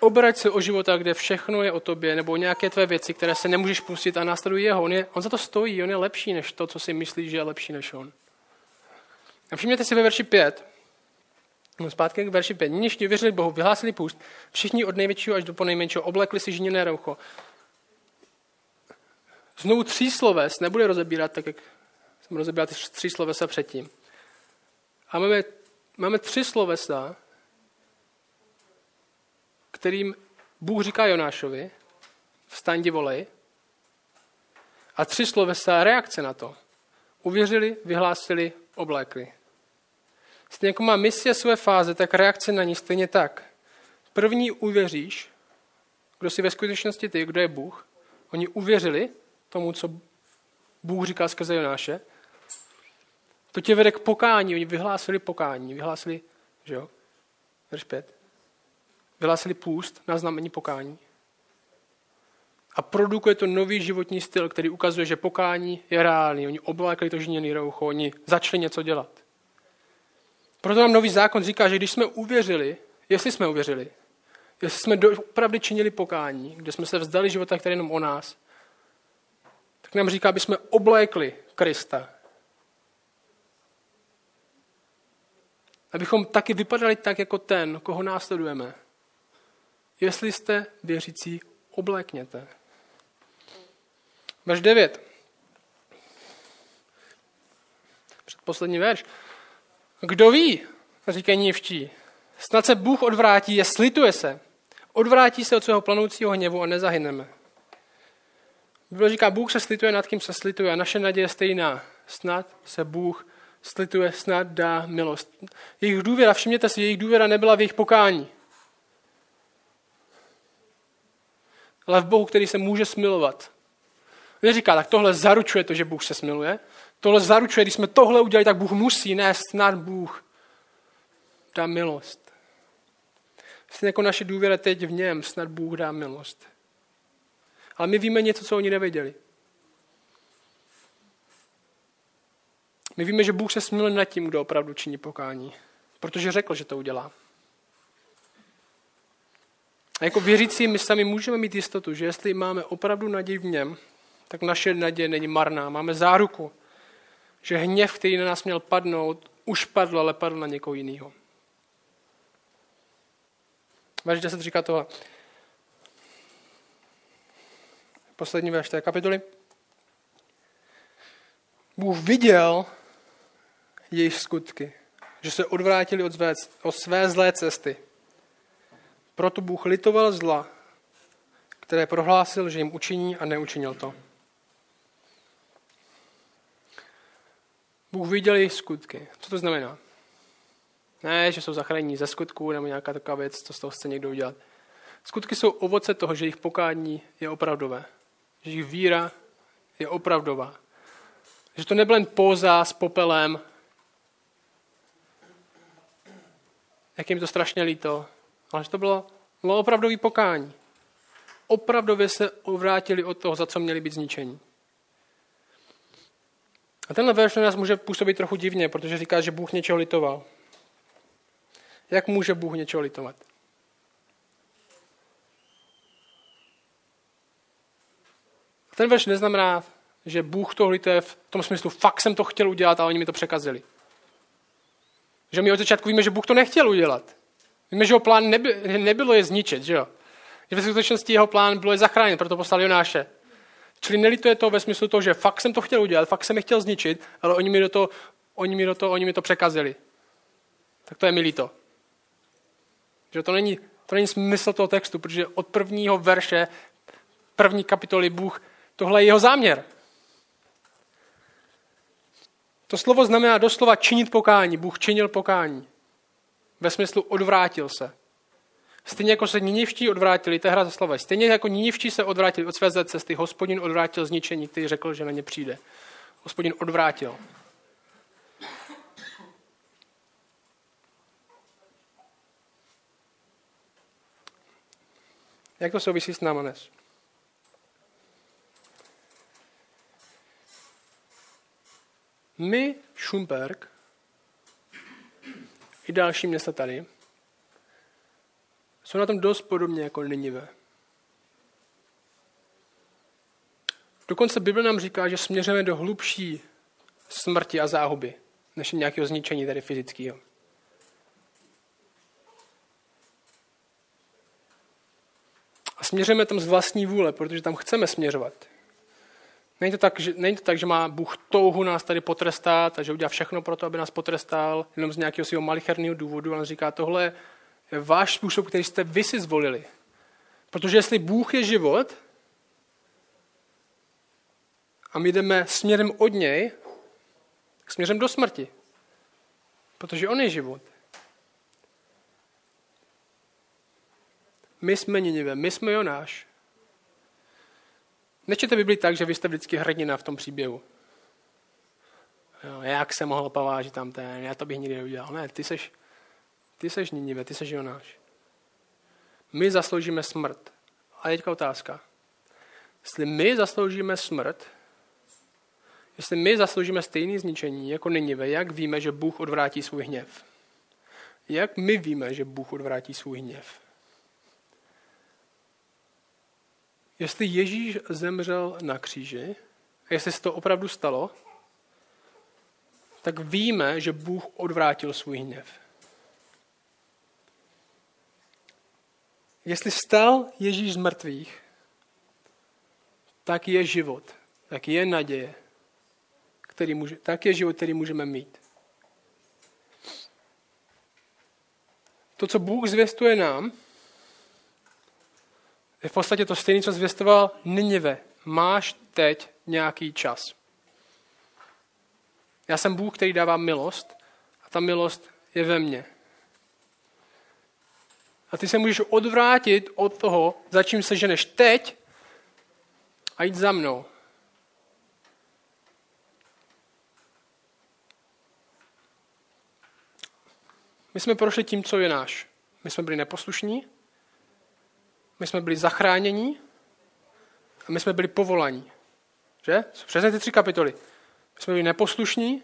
Obrať se o života, kde všechno je o tobě, nebo nějaké tvé věci, které se nemůžeš pustit a následuj jeho. On, je, on za to stojí, on je lepší než to, co si myslíš, že je lepší než on. A všimněte si ve verši 5, No, zpátky k verši 5. Níž věřili Bohu, vyhlásili půst, všichni od největšího až do ponejmenšího oblekli si žněné roucho. Znovu tří sloves nebude rozebírat, tak jak jsem rozebíral ty tři slovesa předtím. A máme, máme tři slovesa, kterým Bůh říká Jonášovi, vstaň volej, a tři slovesa reakce na to. Uvěřili, vyhlásili, oblékli. Stejně jako má misie své fáze, tak reakce na ní stejně tak. První uvěříš, kdo si ve skutečnosti ty, kdo je Bůh. Oni uvěřili tomu, co Bůh říkal skrze Jonáše. To tě vede k pokání. Oni vyhlásili pokání. Vyhlásili, že jo? Verš 5. Vyhlásili půst na znamení pokání. A produkuje to nový životní styl, který ukazuje, že pokání je reálný. Oni oblékli to žíněný roucho, oni začali něco dělat. Proto nám nový zákon říká, že když jsme uvěřili, jestli jsme uvěřili, jestli jsme opravdu činili pokání, kde jsme se vzdali života, který je jenom o nás, tak nám říká, aby jsme oblékli Krista. Abychom taky vypadali tak, jako ten, koho následujeme. Jestli jste věřící, oblékněte. Verš 9. Předposlední verš. Kdo ví, říkají nívčí, snad se Bůh odvrátí a slituje se. Odvrátí se od svého planoucího hněvu a nezahyneme. Bible říká, Bůh se slituje nad kým se slituje a naše naděje je stejná. Snad se Bůh slituje, snad dá milost. Jejich důvěra, všimněte si, jejich důvěra nebyla v jejich pokání. ale v Bohu, který se může smilovat. Neříká, tak tohle zaručuje to, že Bůh se smiluje. Tohle zaručuje, když jsme tohle udělali, tak Bůh musí nést nad Bůh dá milost. Stejně jako naše důvěra teď v něm, snad Bůh dá milost. Ale my víme něco, co oni nevěděli. My víme, že Bůh se smiluje nad tím, kdo opravdu činí pokání. Protože řekl, že to udělá. A jako věřící my sami můžeme mít jistotu, že jestli máme opravdu naději v něm, tak naše naděje není marná. Máme záruku, že hněv, který na nás měl padnout, už padl, ale padl na někoho jiného. Verš 10 říká toho. Poslední verš té kapitoly. Bůh viděl jejich skutky, že se odvrátili od své, od své zlé cesty. Proto Bůh litoval zla, které prohlásil, že jim učiní a neučinil to. Bůh viděl jejich skutky. Co to znamená? Ne, že jsou zachráněni ze skutků nebo nějaká taková věc, co z toho chce někdo udělat. Skutky jsou ovoce toho, že jejich pokání je opravdové. Že jejich víra je opravdová. Že to nebyl jen póza s popelem, jak jim to strašně líto, ale že to bylo, bylo opravdový pokání. Opravdově se obrátili od toho, za co měli být zničení. A tenhle verš na nás může působit trochu divně, protože říká, že Bůh něčeho litoval. Jak může Bůh něčeho litovat? Ten verš neznamená, že Bůh to lituje v tom smyslu, fakt jsem to chtěl udělat a oni mi to překazili. Že my od začátku víme, že Bůh to nechtěl udělat. Víme, že jeho plán neby, nebylo je zničit, že jo? Že ve skutečnosti jeho plán bylo je zachránit, proto poslal Jonáše. Čili nelituje to ve smyslu toho, že fakt jsem to chtěl udělat, fakt jsem je chtěl zničit, ale oni mi do toho, oni mi do toho, oni mi to překazili. Tak to je mi líto. Že to není, to není smysl toho textu, protože od prvního verše, první kapitoly Bůh, tohle je jeho záměr. To slovo znamená doslova činit pokání. Bůh činil pokání. Ve smyslu odvrátil se. Stejně jako se Ninivští odvrátili, to je hra za slova. Stejně jako Ninivští se odvrátili od své cesty, hospodin odvrátil zničení, který řekl, že na ně přijde. Hospodin odvrátil. Jak to souvisí s náma dnes? My, Šumperk, i další města tady, jsou na tom dost podobně jako Ninive. Dokonce Bible nám říká, že směřujeme do hlubší smrti a záhuby, než nějakého zničení tady fyzického. A směřujeme tam z vlastní vůle, protože tam chceme směřovat. Není to, tak, že, není to tak, že má Bůh touhu nás tady potrestat a že udělá všechno pro to, aby nás potrestal, jenom z nějakého svého malicherného důvodu. On říká, tohle váš způsob, který jste vy si zvolili. Protože jestli Bůh je život a my jdeme směrem od něj, směrem do smrti. Protože on je život. My jsme Ninive, my jsme Jonáš. Nečete Bibli tak, že vy jste vždycky hrdina v tom příběhu. Jo, jak se mohl povážit tam ten, já to bych nikdy neudělal. Ne, ty seš, ty seš Ninive, ty seš Jonáš. My zasloužíme smrt. A teďka otázka. Jestli my zasloužíme smrt, jestli my zasloužíme stejné zničení jako Ninive, jak víme, že Bůh odvrátí svůj hněv? Jak my víme, že Bůh odvrátí svůj hněv? Jestli Ježíš zemřel na kříži, a jestli se to opravdu stalo, tak víme, že Bůh odvrátil svůj hněv. Jestli stal Ježíš z mrtvých, tak je život, tak je naděje, který může, tak je život, který můžeme mít. To, co Bůh zvěstuje nám, je v podstatě to stejné, co zvěstoval Ninive. Máš teď nějaký čas. Já jsem Bůh, který dává milost a ta milost je ve mně. A ty se můžeš odvrátit od toho, za čím se ženeš teď a jít za mnou. My jsme prošli tím, co je náš. My jsme byli neposlušní, my jsme byli zachráněni a my jsme byli povolaní. Že? Jsou přesně ty tři kapitoly. My jsme byli neposlušní,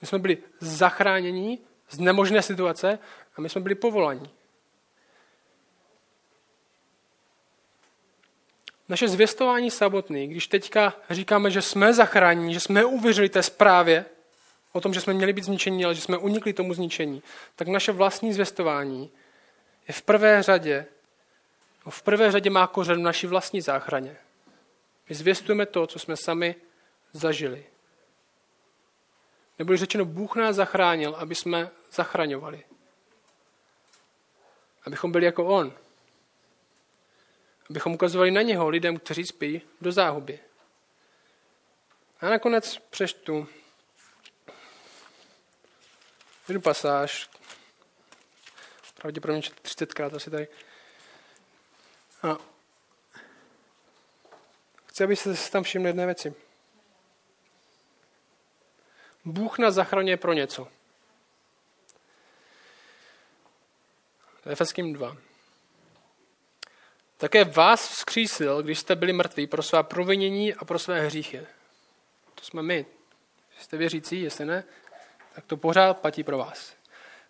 my jsme byli zachráněni z nemožné situace a my jsme byli povolaní. Naše zvěstování samotný, když teďka říkáme, že jsme zachráněni, že jsme uvěřili té zprávě o tom, že jsme měli být zničení, ale že jsme unikli tomu zničení, tak naše vlastní zvěstování je v prvé řadě, no v prvé řadě má kořen v naší vlastní záchraně. My zvěstujeme to, co jsme sami zažili. Nebo řečeno, Bůh nás zachránil, aby jsme zachraňovali. Abychom byli jako On. Abychom ukazovali na něho lidem, kteří spí do záhuby. A nakonec přeštu jednu pasáž, pravděpodobně 30krát asi tady. A chci, abyste si tam všimli jedné věci. Bůh nás zachraňuje pro něco. Efeským 2. Také vás vzkřísil, když jste byli mrtví pro svá provinění a pro své hříchy. To jsme my. Jste věřící, jestli ne, tak to pořád platí pro vás.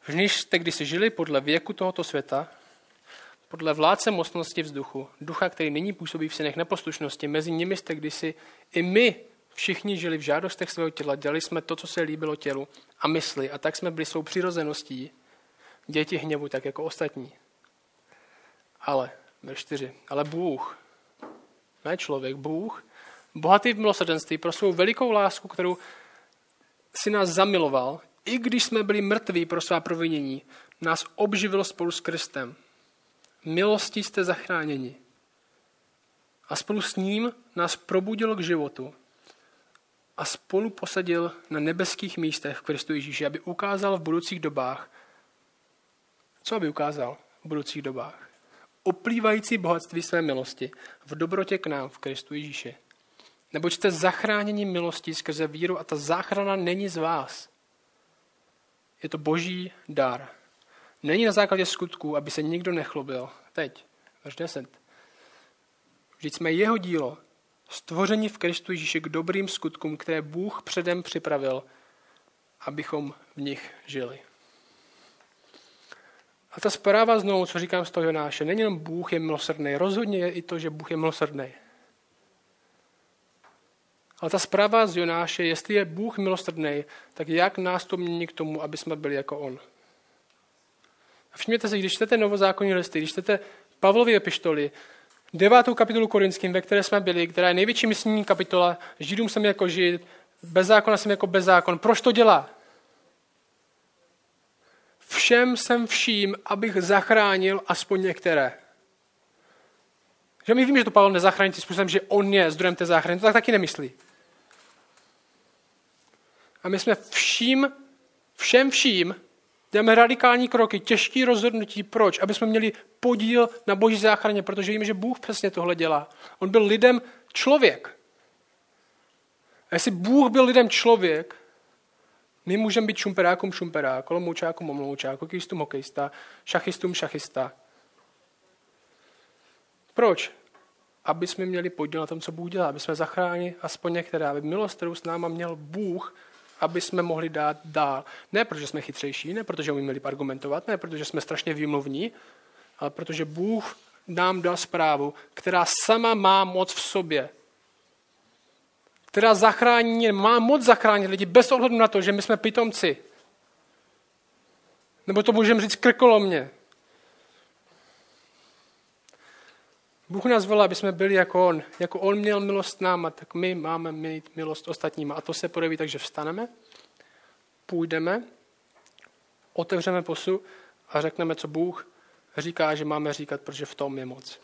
V níž jste kdysi žili podle věku tohoto světa, podle vládce mocnosti vzduchu, ducha, který nyní působí v synech neposlušnosti, mezi nimi jste kdysi i my všichni žili v žádostech svého těla, dělali jsme to, co se líbilo tělu a mysli a tak jsme byli svou přirozeností děti hněvu, tak jako ostatní. Ale, ver čtyři, ale Bůh, ne člověk, Bůh, bohatý v milosrdenství pro svou velikou lásku, kterou si nás zamiloval, i když jsme byli mrtví pro svá provinění, nás obživil spolu s Kristem. Milostí jste zachráněni. A spolu s ním nás probudil k životu a spolu posadil na nebeských místech v Kristu Ježíši, aby ukázal v budoucích dobách, co aby ukázal v budoucích dobách? Oplývající bohatství své milosti v dobrotě k nám v Kristu Ježíši. Neboť jste zachráněni milostí skrze víru a ta záchrana není z vás. Je to boží dar. Není na základě skutků, aby se nikdo nechlobil. Teď, až 10. Vždyť jsme jeho dílo, stvoření v Kristu Ježíši k dobrým skutkům, které Bůh předem připravil, abychom v nich žili. A ta zpráva znovu, co říkám z toho Jonáše, není jenom Bůh je milosrdný, rozhodně je i to, že Bůh je milosrdný. Ale ta zpráva z Jonáše, jestli je Bůh milosrdný, tak jak nás to mění k tomu, aby jsme byli jako On? A všimněte si, když čtete novozákonní listy, když čtete Pavlovy epištoly, devátou kapitolu Korinským, ve které jsme byli, která je největší misijní kapitola, Židům jsem jako žid, bez zákona jsem jako bez zákon. Proč to dělá? Všem jsem vším, abych zachránil aspoň některé. Že my víme, že to Pavel nezachrání tím způsobem, že on je zdrojem té záchrany. To tak taky nemyslí. A my jsme vším, všem vším, děláme radikální kroky, těžké rozhodnutí. Proč? Aby jsme měli podíl na boží záchraně, protože víme, že Bůh přesně tohle dělá. On byl lidem člověk. A jestli Bůh byl lidem člověk, my můžeme být šumperákům šumperák, kolomoučákům omloučák, hokejistům hokejista, šachistům šachista. Proč? Aby jsme měli podíl na tom, co Bůh dělá, aby jsme zachránili aspoň některé, aby milost, kterou s náma měl Bůh, aby jsme mohli dát dál. Ne protože jsme chytřejší, ne protože umíme líp argumentovat, ne protože jsme strašně výmluvní, ale protože Bůh nám dal zprávu, která sama má moc v sobě která zachrání, má moc zachránit lidi bez ohledu na to, že my jsme pitomci. Nebo to můžeme říct krkolomně. Bůh nás volá, aby jsme byli jako On. Jako On měl milost náma, tak my máme mít milost ostatníma. A to se projeví tak, že vstaneme, půjdeme, otevřeme posu a řekneme, co Bůh říká, že máme říkat, protože v tom je moc.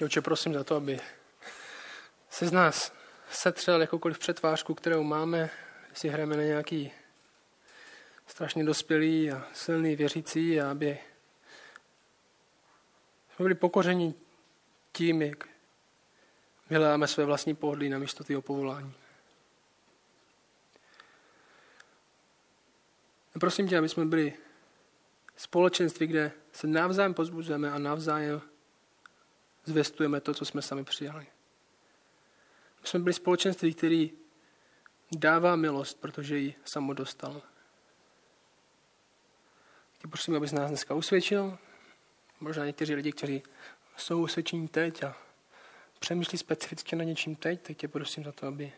Tě oče, prosím za to, aby se z nás setřel jakoukoliv přetvářku, kterou máme, jestli hrajeme na nějaký strašně dospělý a silný věřící a aby jsme byli pokoření tím, jak vyhledáme své vlastní pohodlí na místo tvého povolání. A prosím tě, aby jsme byli společenství, kde se navzájem pozbuzujeme a navzájem zvestujeme to, co jsme sami přijali. My jsme byli společenství, který dává milost, protože ji samo dostal. Tě prosím, abys nás dneska usvědčil. Možná někteří lidi, kteří jsou usvědčení teď a přemýšlí specificky na něčím teď, tak tě prosím za to, aby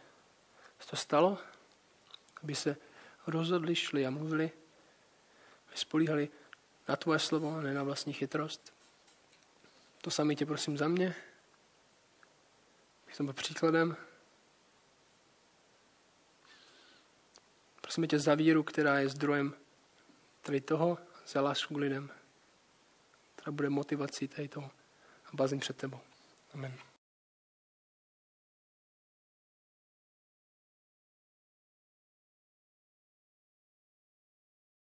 se to stalo, aby se rozhodli, šli a mluvili, aby spolíhali na tvoje slovo a ne na vlastní chytrost. To sami tě prosím za mě, bych byl příkladem. Prosím tě za víru, která je zdrojem tady toho, za lásku lidem, která bude motivací tady toho a bazím před tebou. Amen.